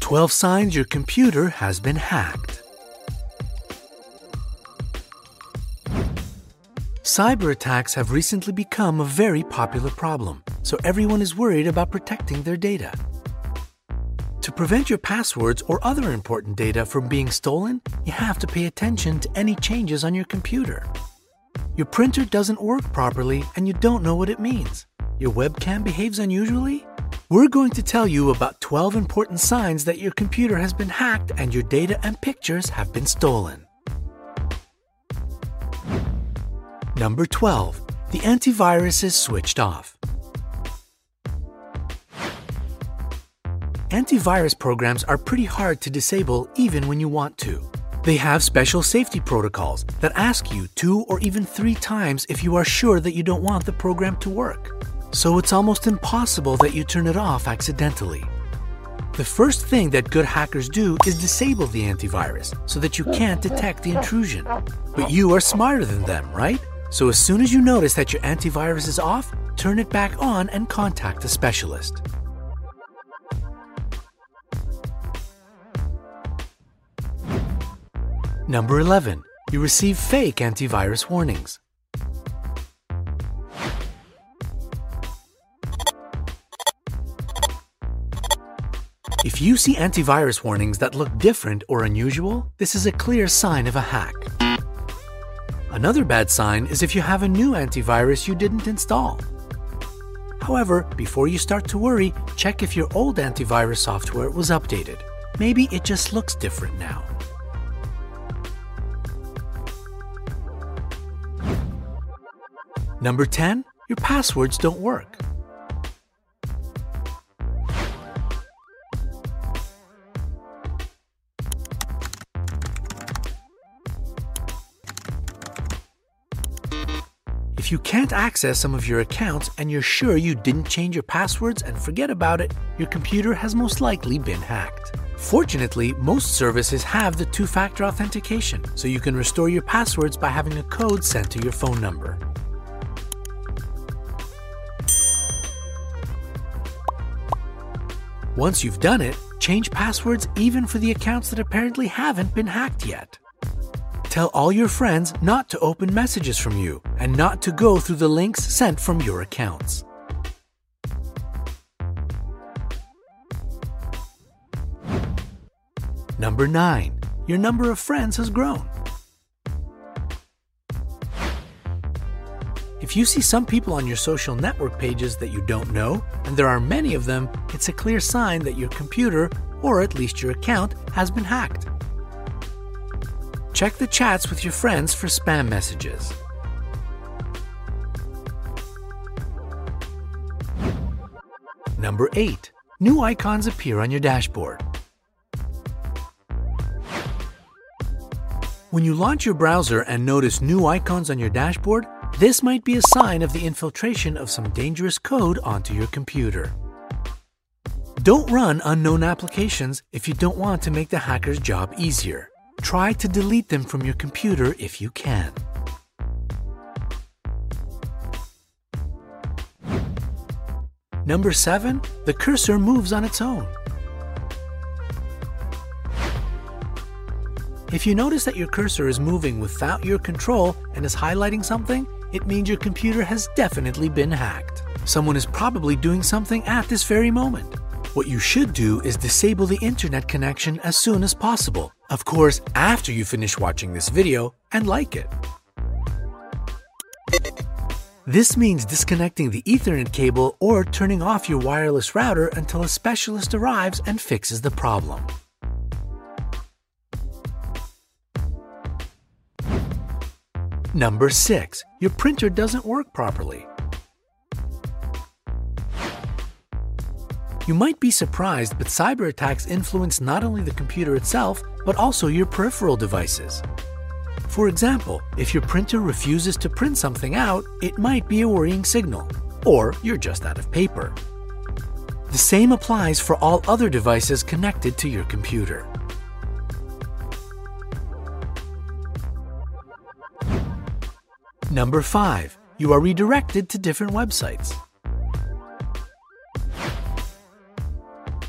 12 signs your computer has been hacked. Cyber attacks have recently become a very popular problem, so everyone is worried about protecting their data. To prevent your passwords or other important data from being stolen, you have to pay attention to any changes on your computer. Your printer doesn't work properly and you don't know what it means. Your webcam behaves unusually? We're going to tell you about 12 important signs that your computer has been hacked and your data and pictures have been stolen. Number 12. The antivirus is switched off. Antivirus programs are pretty hard to disable even when you want to. They have special safety protocols that ask you two or even three times if you are sure that you don't want the program to work. So it's almost impossible that you turn it off accidentally. The first thing that good hackers do is disable the antivirus so that you can't detect the intrusion. But you are smarter than them, right? So as soon as you notice that your antivirus is off, turn it back on and contact a specialist. Number 11. You receive fake antivirus warnings. If you see antivirus warnings that look different or unusual, this is a clear sign of a hack. Another bad sign is if you have a new antivirus you didn't install. However, before you start to worry, check if your old antivirus software was updated. Maybe it just looks different now. Number 10, your passwords don't work. If you can't access some of your accounts and you're sure you didn't change your passwords and forget about it, your computer has most likely been hacked. Fortunately, most services have the two factor authentication, so you can restore your passwords by having a code sent to your phone number. Once you've done it, change passwords even for the accounts that apparently haven't been hacked yet. Tell all your friends not to open messages from you and not to go through the links sent from your accounts. Number 9. Your number of friends has grown. If you see some people on your social network pages that you don't know, and there are many of them, it's a clear sign that your computer, or at least your account, has been hacked. Check the chats with your friends for spam messages. Number 8. New icons appear on your dashboard. When you launch your browser and notice new icons on your dashboard, this might be a sign of the infiltration of some dangerous code onto your computer. Don't run unknown applications if you don't want to make the hacker's job easier. Try to delete them from your computer if you can. Number 7. The cursor moves on its own. If you notice that your cursor is moving without your control and is highlighting something, it means your computer has definitely been hacked. Someone is probably doing something at this very moment. What you should do is disable the internet connection as soon as possible. Of course, after you finish watching this video and like it. This means disconnecting the Ethernet cable or turning off your wireless router until a specialist arrives and fixes the problem. Number 6. Your printer doesn't work properly. You might be surprised, but cyber attacks influence not only the computer itself, but also your peripheral devices. For example, if your printer refuses to print something out, it might be a worrying signal, or you're just out of paper. The same applies for all other devices connected to your computer. Number 5. You are redirected to different websites.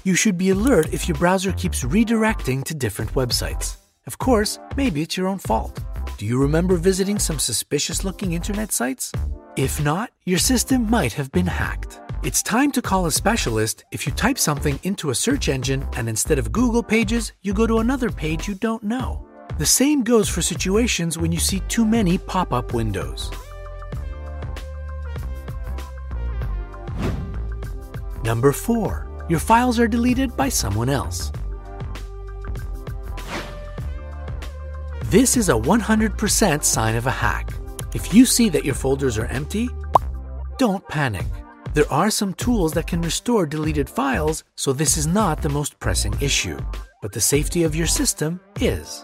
You should be alert if your browser keeps redirecting to different websites. Of course, maybe it's your own fault. Do you remember visiting some suspicious looking internet sites? If not, your system might have been hacked. It's time to call a specialist if you type something into a search engine and instead of Google pages, you go to another page you don't know. The same goes for situations when you see too many pop up windows. Number 4. Your files are deleted by someone else. This is a 100% sign of a hack. If you see that your folders are empty, don't panic. There are some tools that can restore deleted files, so this is not the most pressing issue. But the safety of your system is.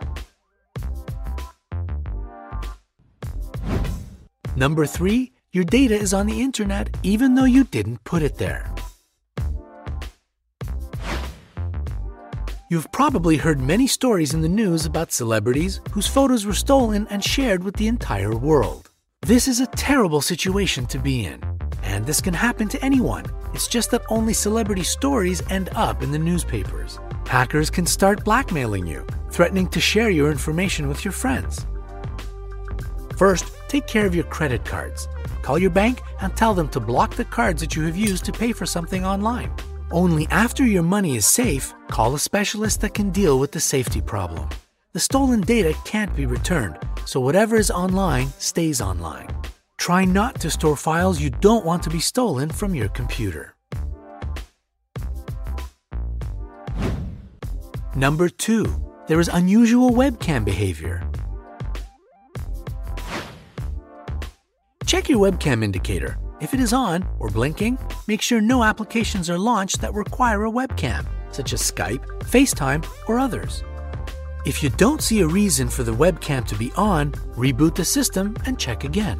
Number 3. Your data is on the internet even though you didn't put it there. You've probably heard many stories in the news about celebrities whose photos were stolen and shared with the entire world. This is a terrible situation to be in, and this can happen to anyone. It's just that only celebrity stories end up in the newspapers. Hackers can start blackmailing you, threatening to share your information with your friends. First, take care of your credit cards. Call your bank and tell them to block the cards that you have used to pay for something online. Only after your money is safe, call a specialist that can deal with the safety problem. The stolen data can't be returned, so whatever is online stays online. Try not to store files you don't want to be stolen from your computer. Number 2. There is unusual webcam behavior. Check your webcam indicator. If it is on or blinking, make sure no applications are launched that require a webcam, such as Skype, FaceTime, or others. If you don't see a reason for the webcam to be on, reboot the system and check again.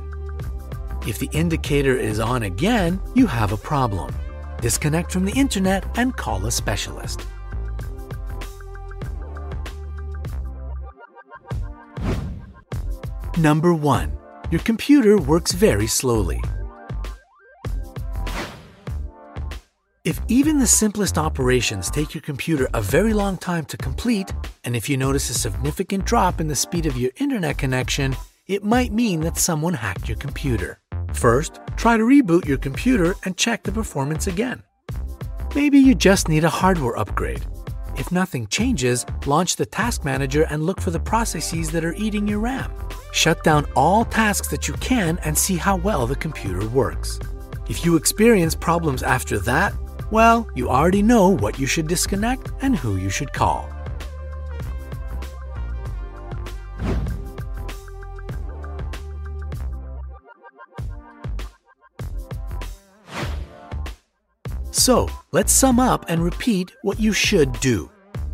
If the indicator is on again, you have a problem. Disconnect from the internet and call a specialist. Number 1. Your computer works very slowly. If even the simplest operations take your computer a very long time to complete, and if you notice a significant drop in the speed of your internet connection, it might mean that someone hacked your computer. First, try to reboot your computer and check the performance again. Maybe you just need a hardware upgrade. If nothing changes, launch the Task Manager and look for the processes that are eating your RAM. Shut down all tasks that you can and see how well the computer works. If you experience problems after that, well, you already know what you should disconnect and who you should call. So, let's sum up and repeat what you should do.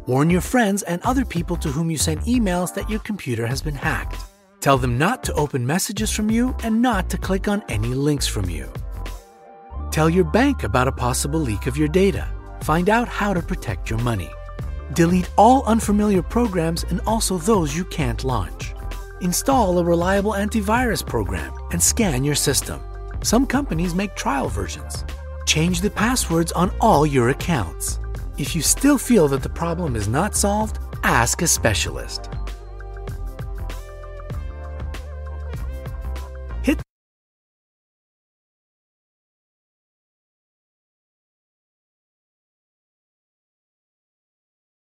Warn your friends and other people to whom you send emails that your computer has been hacked. Tell them not to open messages from you and not to click on any links from you. Tell your bank about a possible leak of your data. Find out how to protect your money. Delete all unfamiliar programs and also those you can't launch. Install a reliable antivirus program and scan your system. Some companies make trial versions. Change the passwords on all your accounts. If you still feel that the problem is not solved, ask a specialist.